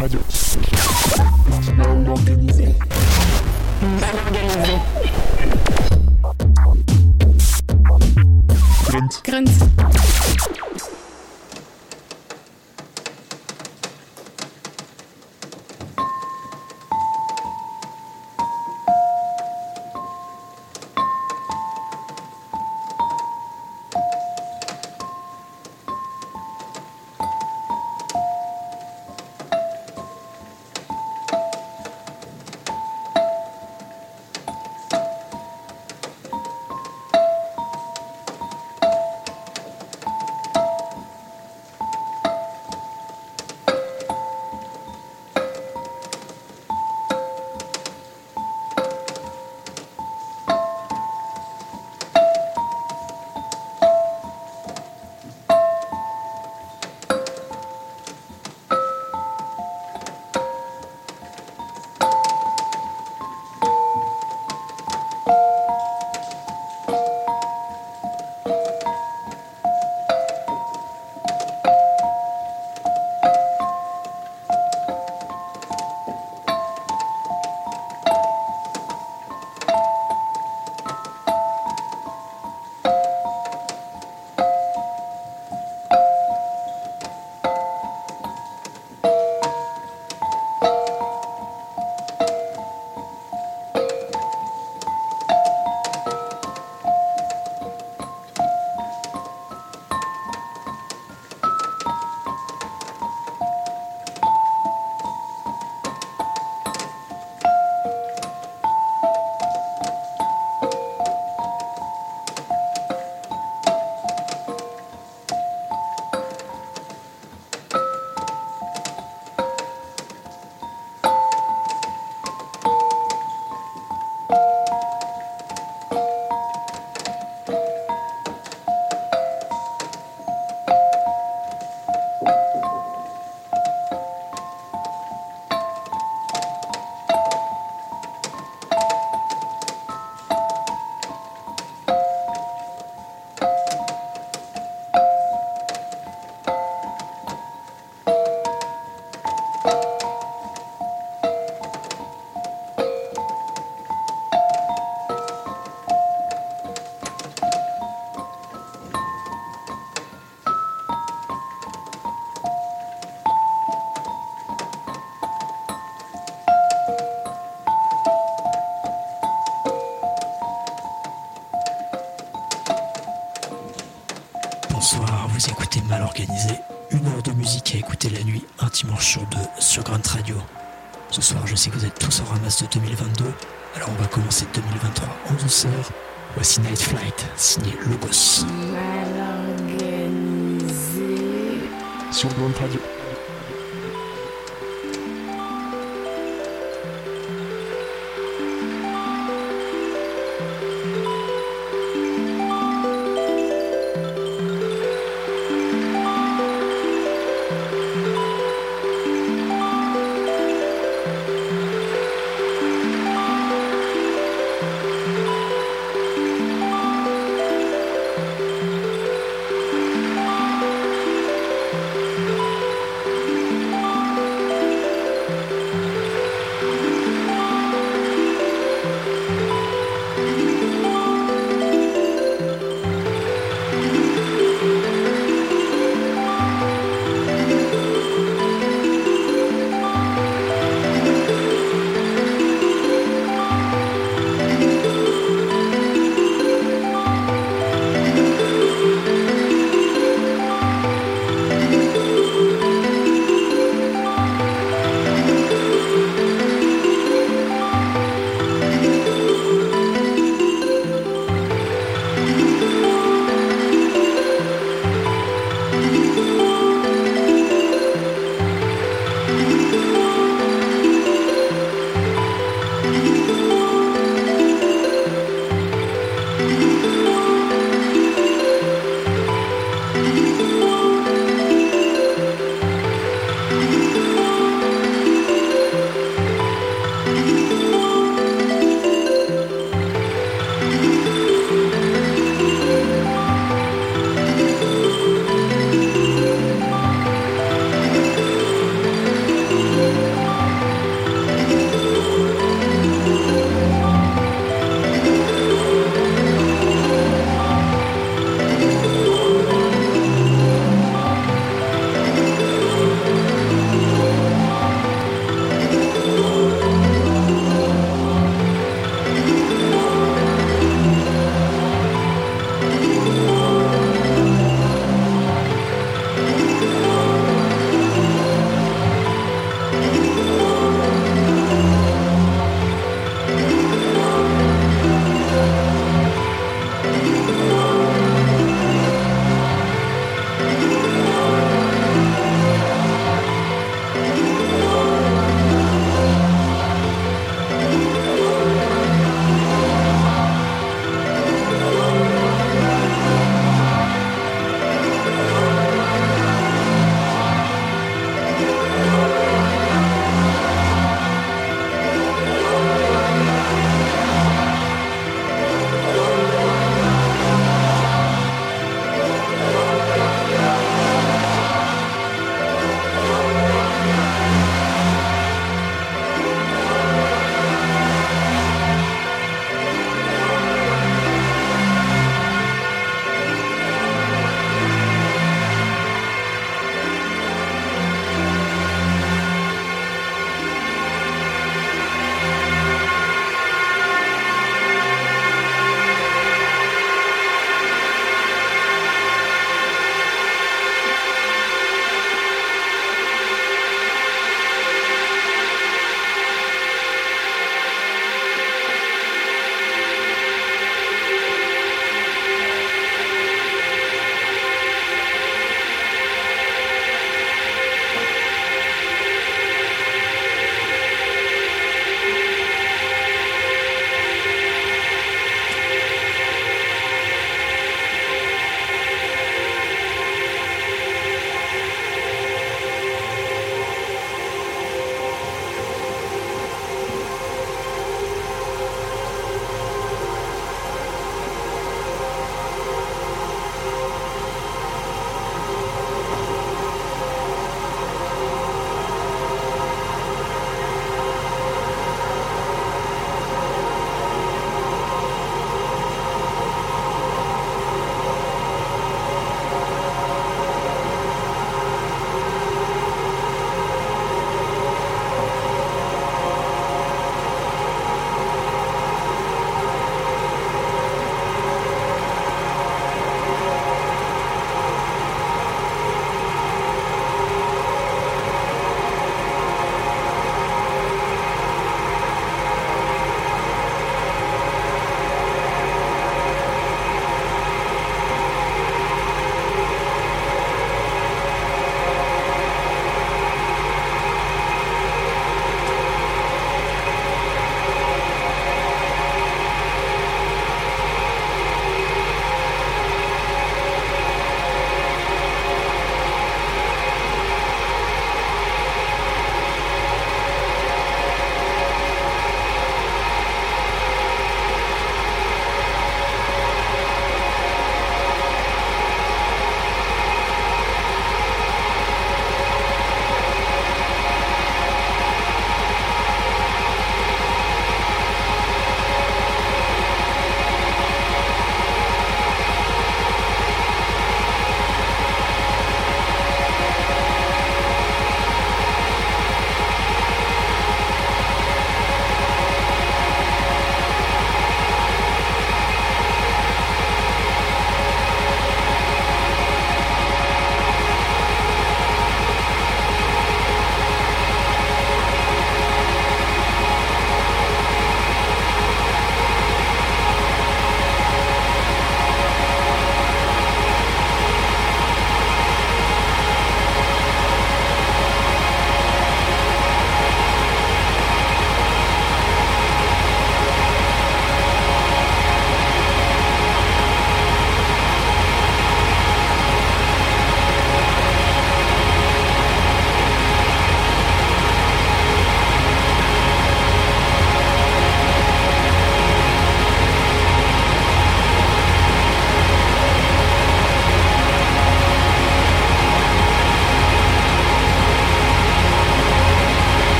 Adiós. douceur, voici Night Flight, signé Logos. Sur Blonde Radio.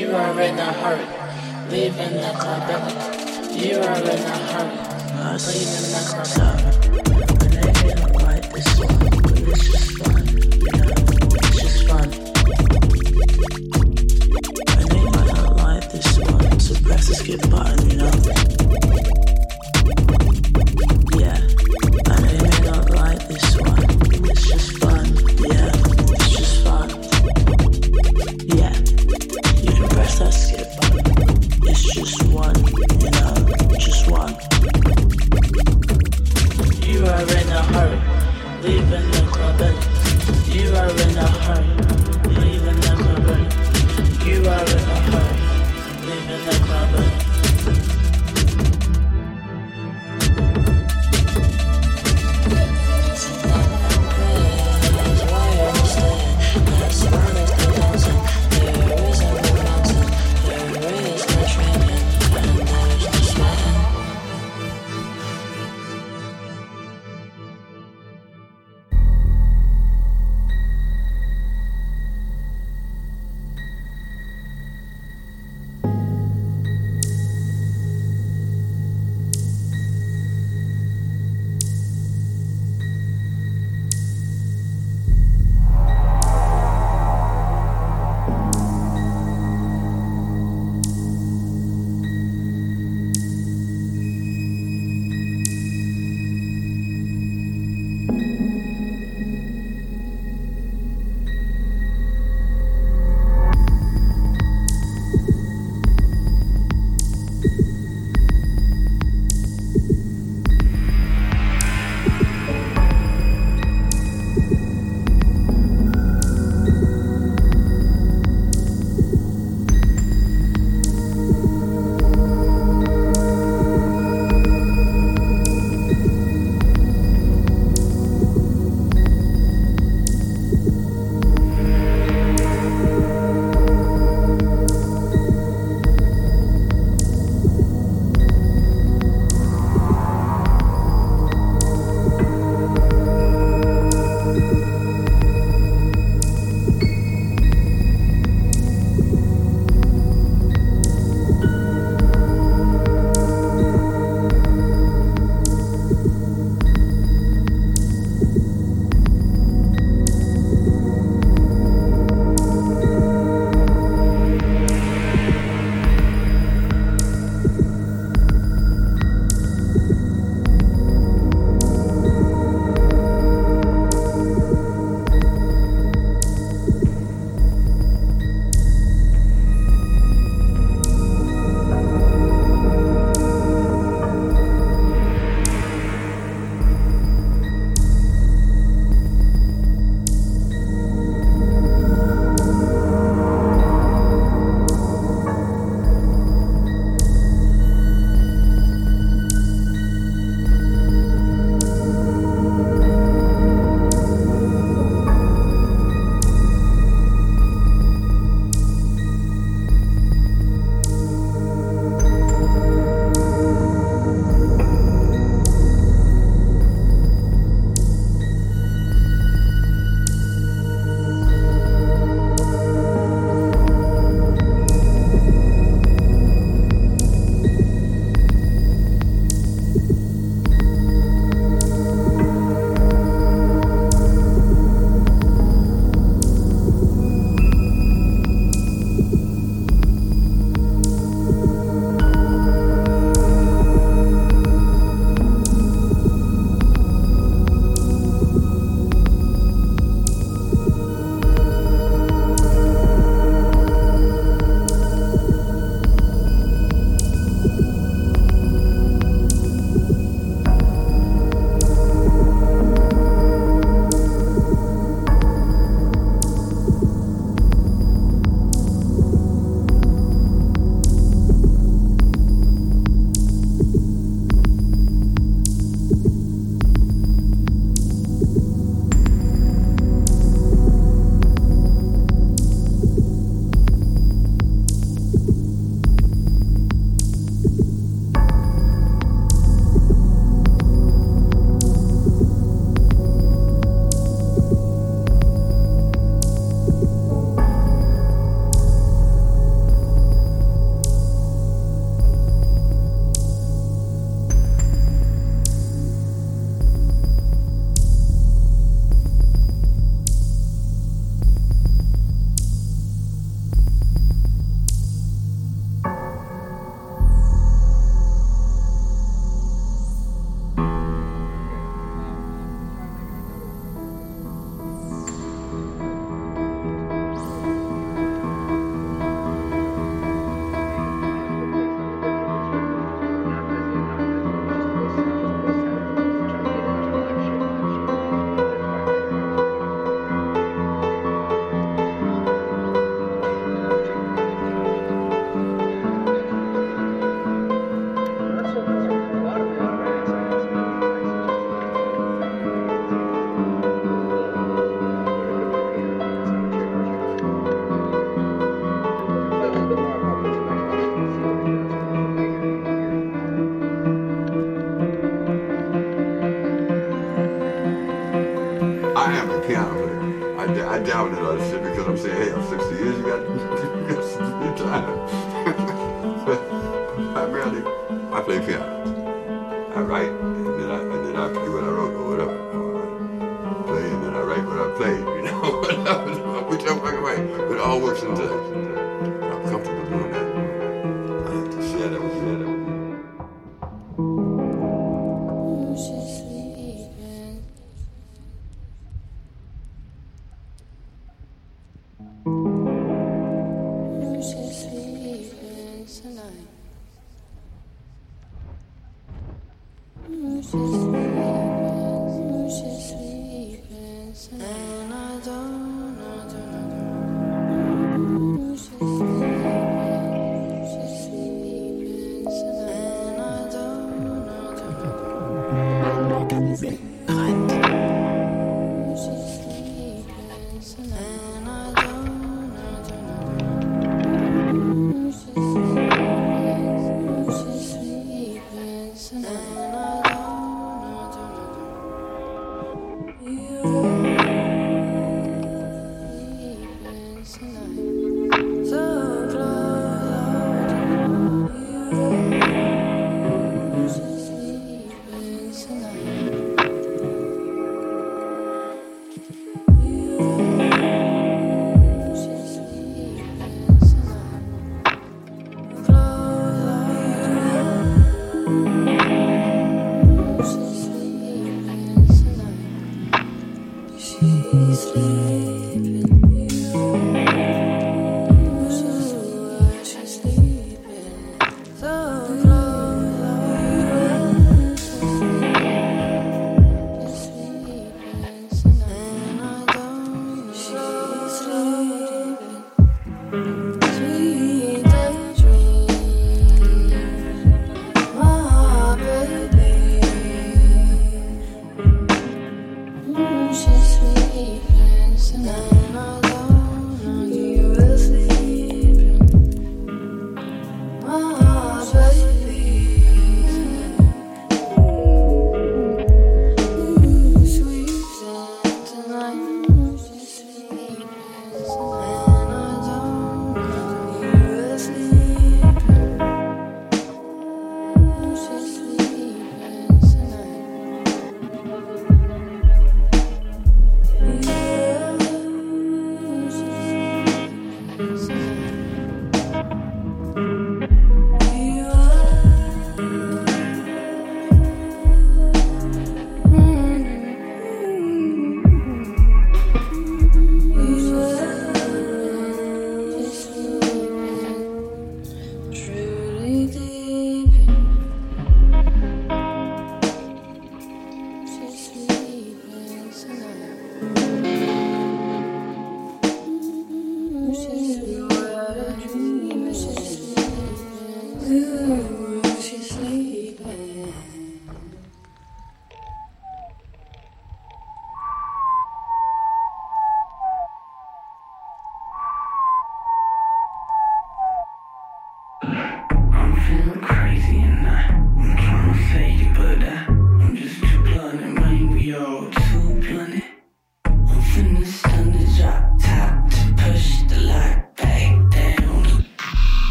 You are in a hurry, leaving the club. You are in a hurry, leaving the club early. Don't like this one, but it's just fun, you it's just fun. And they might not like this one, skip button, you know.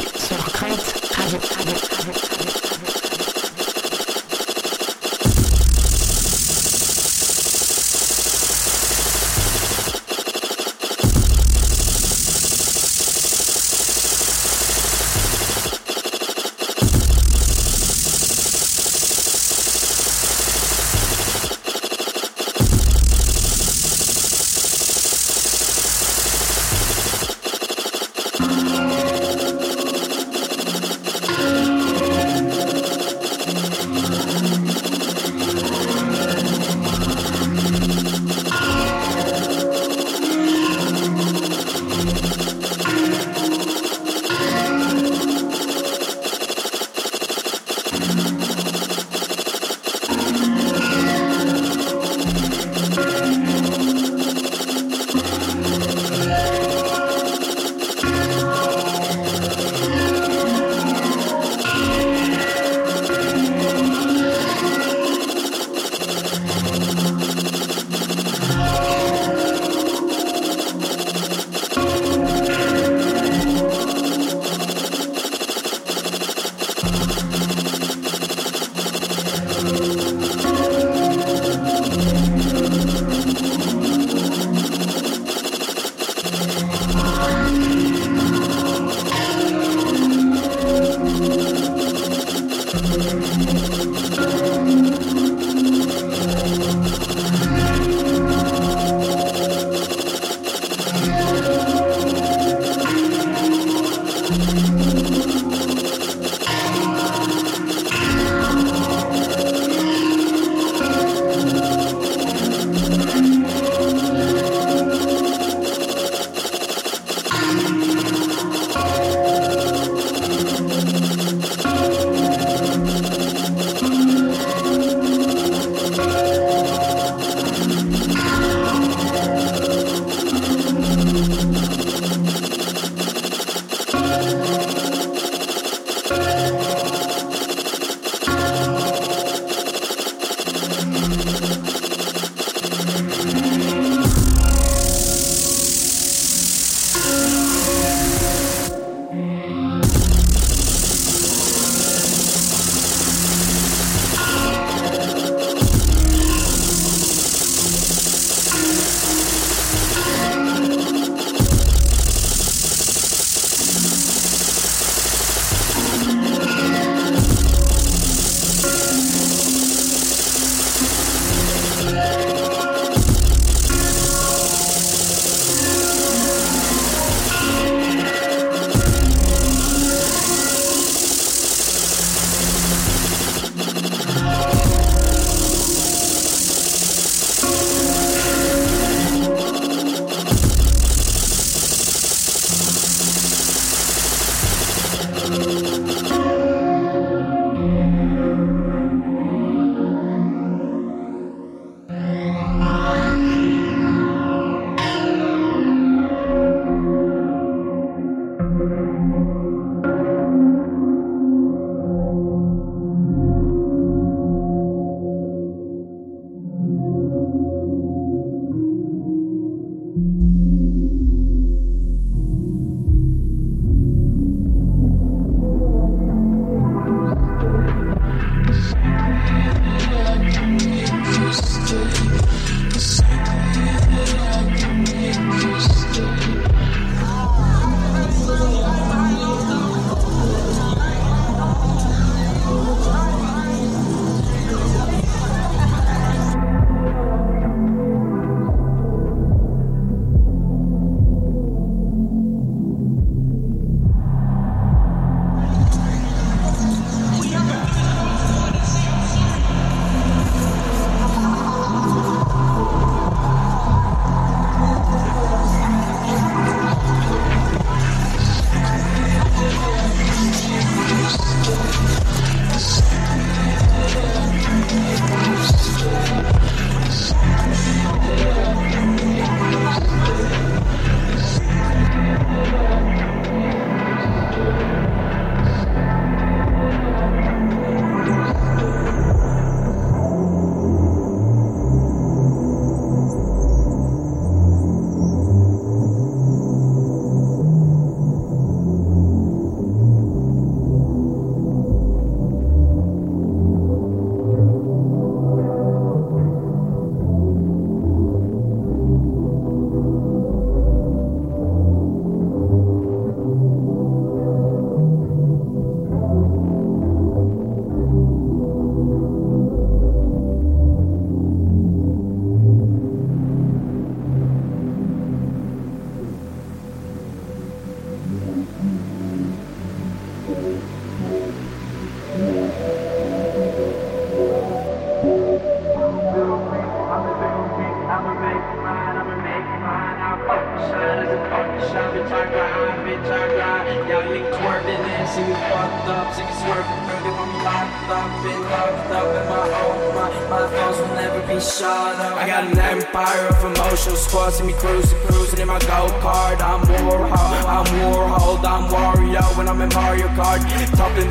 Sur. Radio, Radio, Radio, Radio.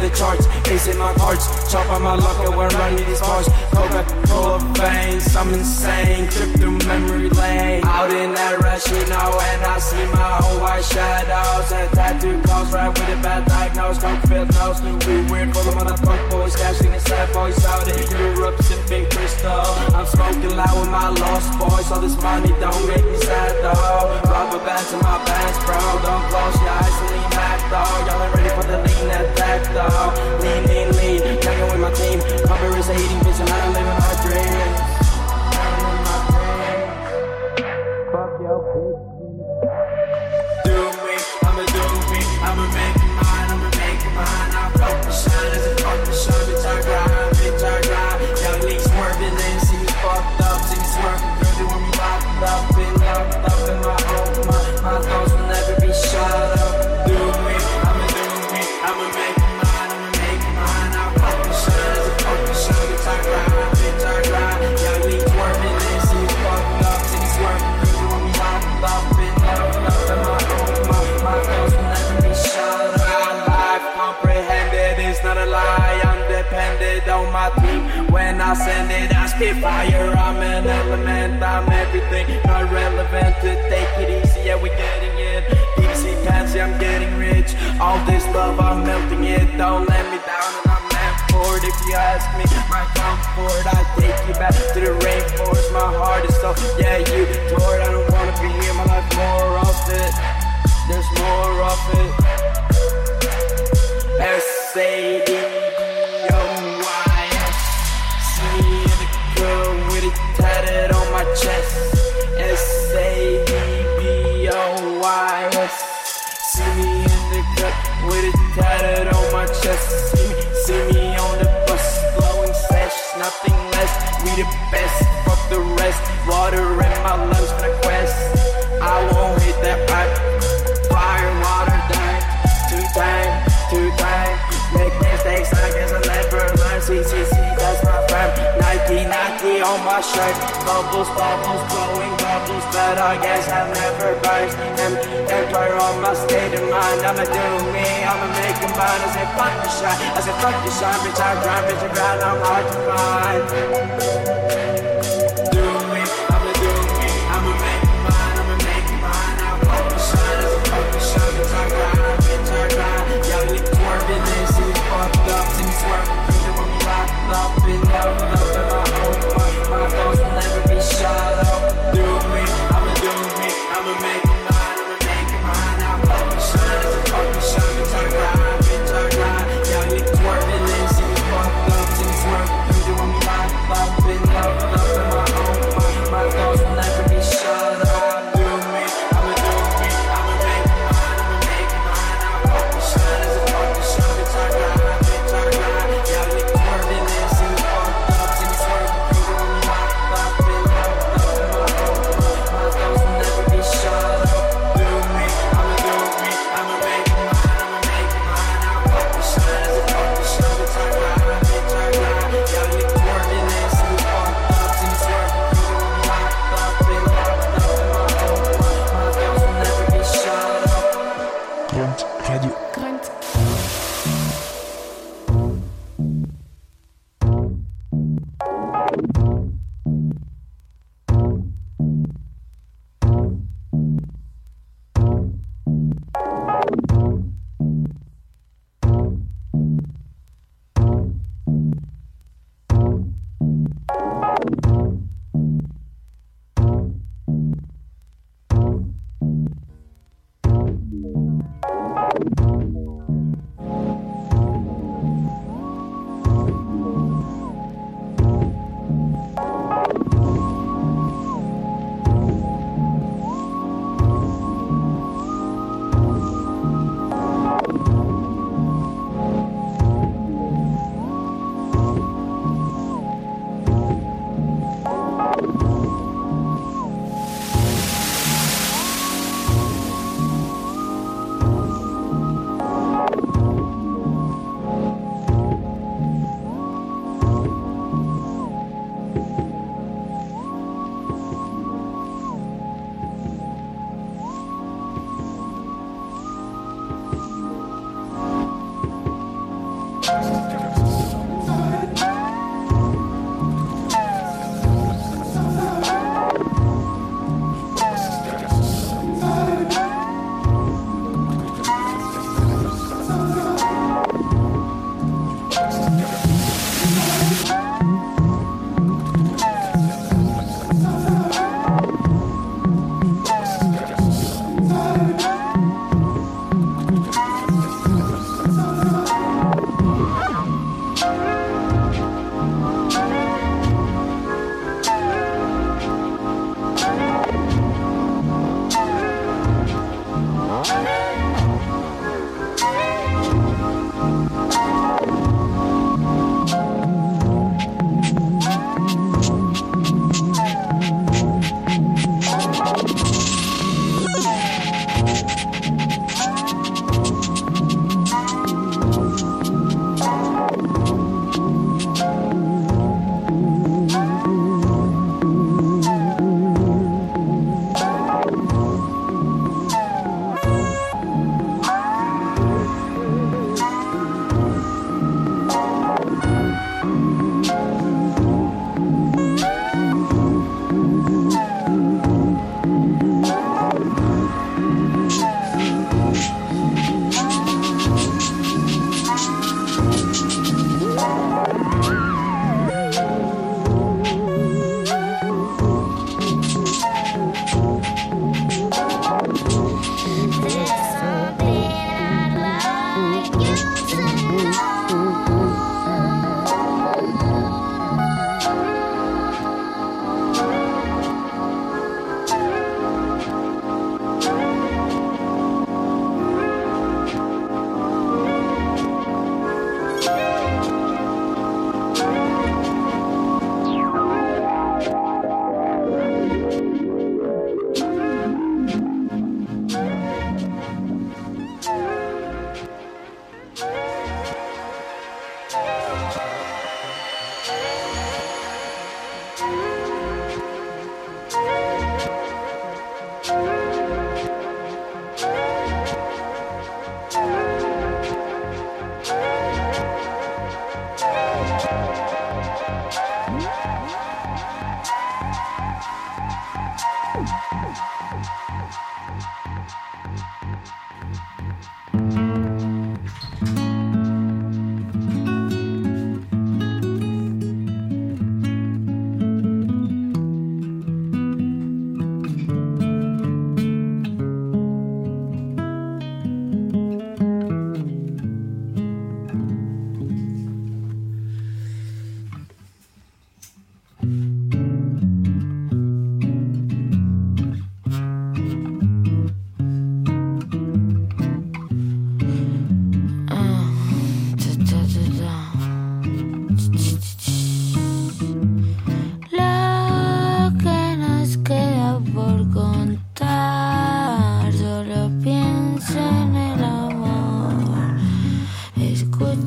The charts, facing my cards, chop on my luck when I'm running these bars. Coca-Cola veins, I'm insane, trip through memory lane. Out in that rush, you know, and I see my own white shadows and tattoo calls right with a bad diagnose. Coke filled nose, we weird for the motherfucker boys, cashing the sad boys out in Europe, sipping crystal. I'm smoking loud with my lost boys, all this money don't make me sad though. Rubber bands in my pants, bro. Don't close your eyes and though. Y'all ain't ready for the lean attack though. Lean, lean, lean, hanging with my team. Cover is a eating bitch and. I'm living my dreams. Fuck your bitch. On my team. When I send it, I spit fire. I'm an element. I'm everything. Not relevant to take it easy. Yeah, we getting it. DC fancy, I'm getting rich. All this love, I'm melting it. Don't let me down, and I'm meant for it. If you ask me, my comfort, I take you back to the rainforest. My heart is so yeah, you tore it. I don't wanna be here. My life more of it. There's more of it. S chest. S A D B O Y S. See me in the club with it tatted on my chest. See me, see me on the bus, blowing sesh, nothing less. We the best, fuck the rest. Water in my lungs my shirt. Bubbles, bubbles, blowing bubbles. But I guess I've never burst. Em- Empire on my state of mind. I'ma do me, I'ma make it mine. I say fuck the shine, I say fuck the shine. Bitch, I grind, bitch, I grind. I'm hard to find.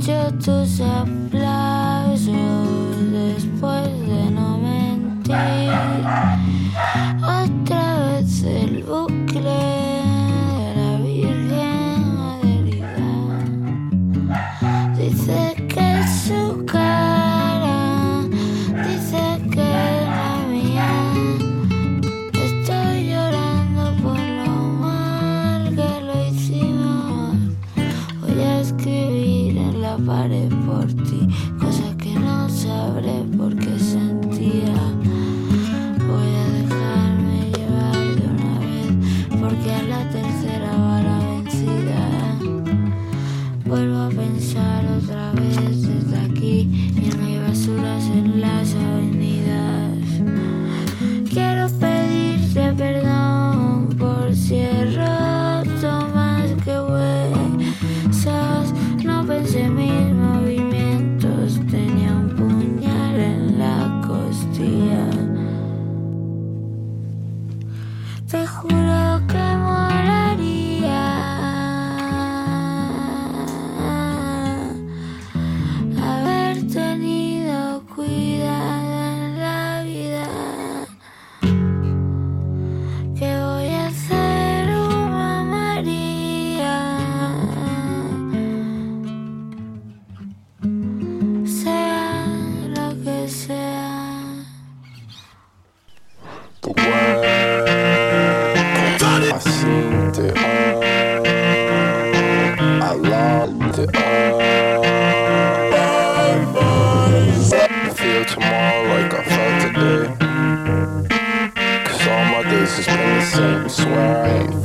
escucho tus aplausos después de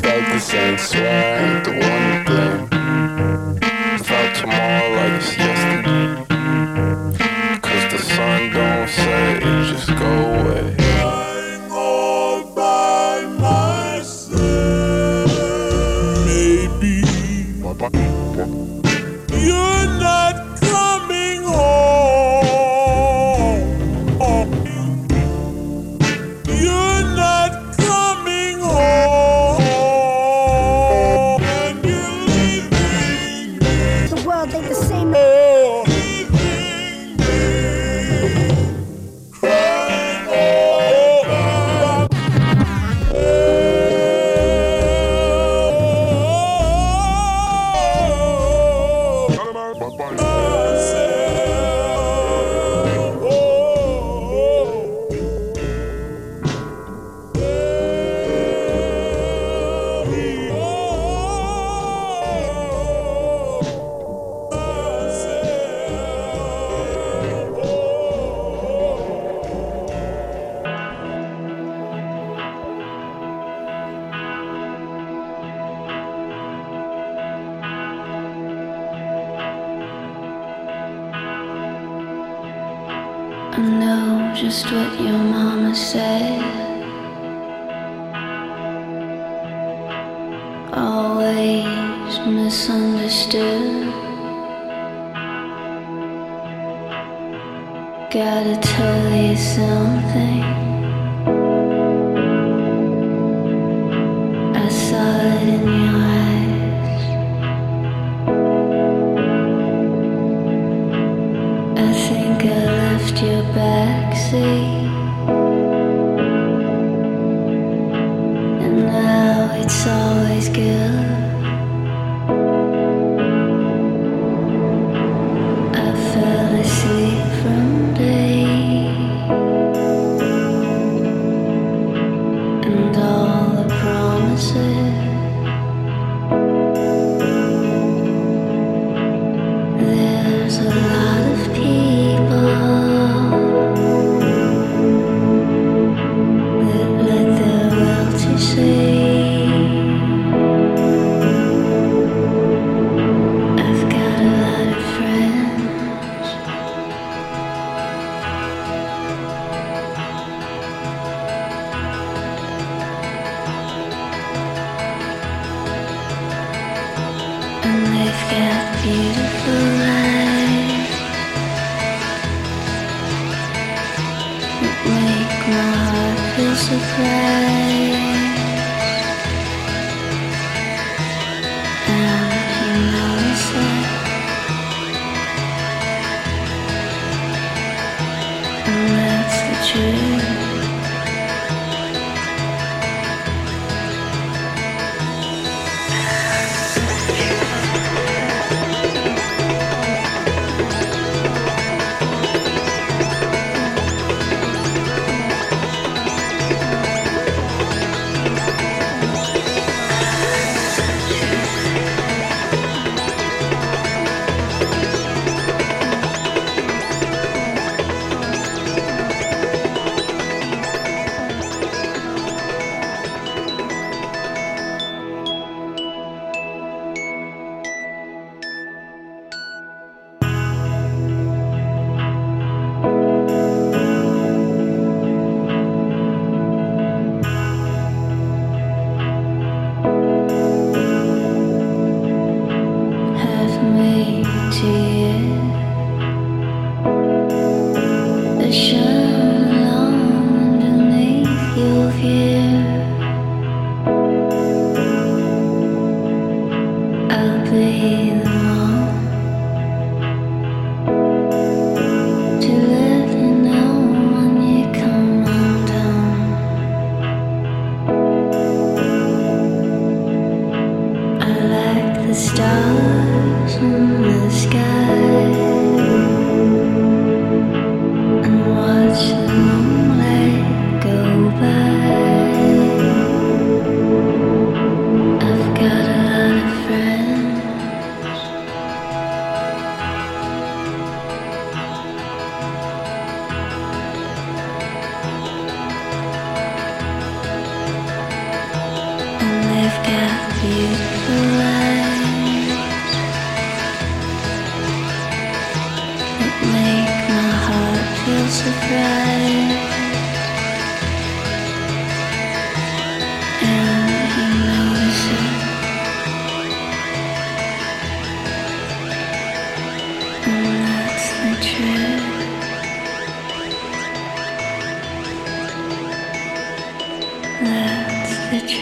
perfeito e sensual.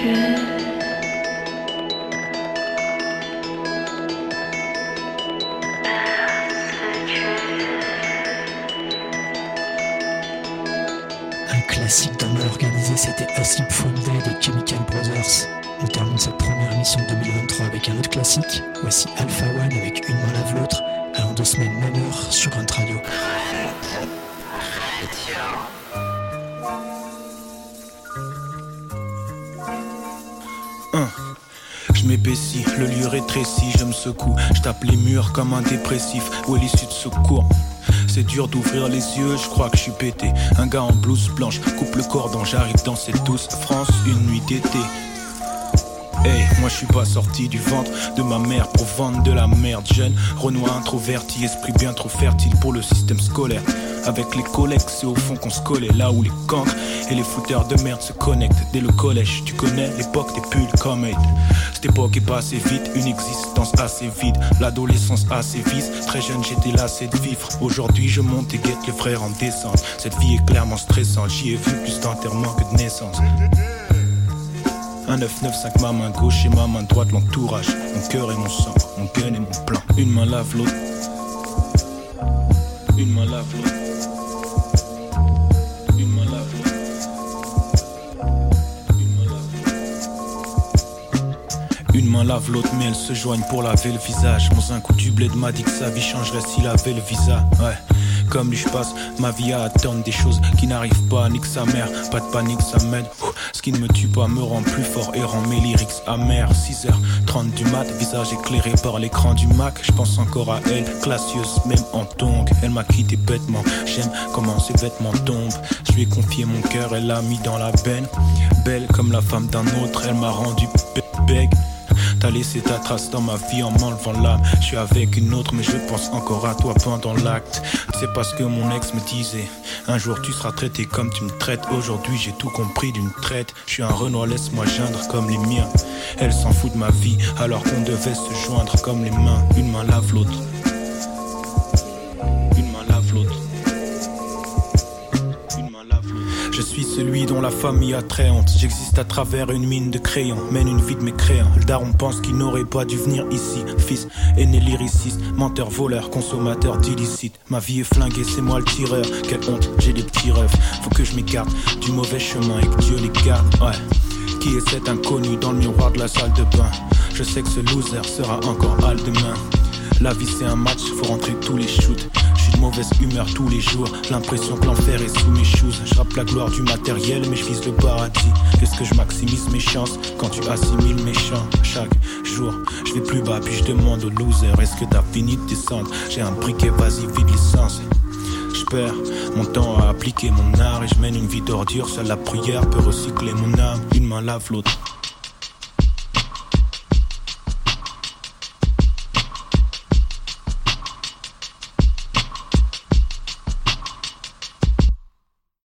Un classique d'un mal organisé, c'était Acid From Day des Chemical Brothers. On termine cette première émission de 2023 avec un autre classique. Voici Alpha One avec Une main lave l'autre, allant de semaine même heure sur un radio. Le lieu rétrécit, je me secoue. Je tape les murs comme un dépressif. Où est l'issue de secours c'est dur d'ouvrir les yeux, je crois que je suis pété. Un gars en blouse blanche coupe le cordon, j'arrive dans cette douce France, une nuit d'été. Hey, moi je suis pas sorti du ventre de ma mère pour vendre de la merde jeune. Renoir introverti, esprit bien trop fertile pour le système scolaire. Avec les collègues, c'est au fond qu'on se collait, là où les cancres et les fouteurs de merde se connectent. Dès le collège, tu connais l'époque des pulls comme Cette époque est passée vite, une existence assez vide. L'adolescence assez vise, très jeune j'étais lassé de vivre. Aujourd'hui je monte et guette les frères en descente. Cette vie est clairement stressante, j'y ai vu plus d'enterrement que de naissance. Un 995 ma main gauche et ma main droite l'entourage. Mon cœur et mon sang, mon gun et mon plan. Une main lave l'autre. Une main lave l'autre. Main lave l'autre, mais elles se joignent pour laver le visage. Mon un coup du bled m'a dit que sa vie changerait s'il avait le visa. Ouais. Comme lui, je passe ma vie à attendre des choses qui n'arrivent pas, nique sa mère. Pas de panique, ça m'aide. Ce qui ne me tue pas me rend plus fort et rend mes lyrics amers. 6h30 du mat, visage éclairé par l'écran du Mac. Je pense encore à elle, classieuse, même en tongue. Elle m'a quitté bêtement. J'aime comment ses vêtements tombent. Je lui ai confié mon cœur, elle l'a mis dans la benne. Belle comme la femme d'un autre, elle m'a rendu beg. T'as laissé ta trace dans ma vie en m'enlevant l'âme. Je suis avec une autre, mais je pense encore à toi pendant l'acte. C'est parce que mon ex me disait Un jour tu seras traité comme tu me traites. Aujourd'hui j'ai tout compris d'une traite. Je suis un Renoir, laisse-moi geindre comme les miens. Elle s'en fout de ma vie, alors qu'on devait se joindre comme les mains. Une main lave l'autre. Celui dont la famille a très honte. J'existe à travers une mine de crayons, mène une vie de mécréant. Le daron pense qu'il n'aurait pas dû venir ici. Fils, aîné lyriciste, menteur, voleur, consommateur d'illicite. Ma vie est flinguée, c'est moi le tireur. Quelle honte, j'ai des petits rêves. Faut que je m'écarte du mauvais chemin et que Dieu les garde. Ouais. Qui est cet inconnu dans le miroir de la salle de bain? Je sais que ce loser sera encore hal demain. La vie c'est un match, faut rentrer tous les shoots mauvaise humeur tous les jours. L'impression que l'enfer est sous mes choses. Je la gloire du matériel, mais je vise le paradis. Qu'est-ce que je maximise mes chances quand tu assimiles mes chants? Chaque jour, je vais plus bas, puis je demande au loser Est-ce que t'as fini de descendre? J'ai un briquet, vas-y, vide licence. Je perds mon temps à appliquer mon art et je mène une vie d'ordure. Seule la prière peut recycler mon âme. Une main lave l'autre.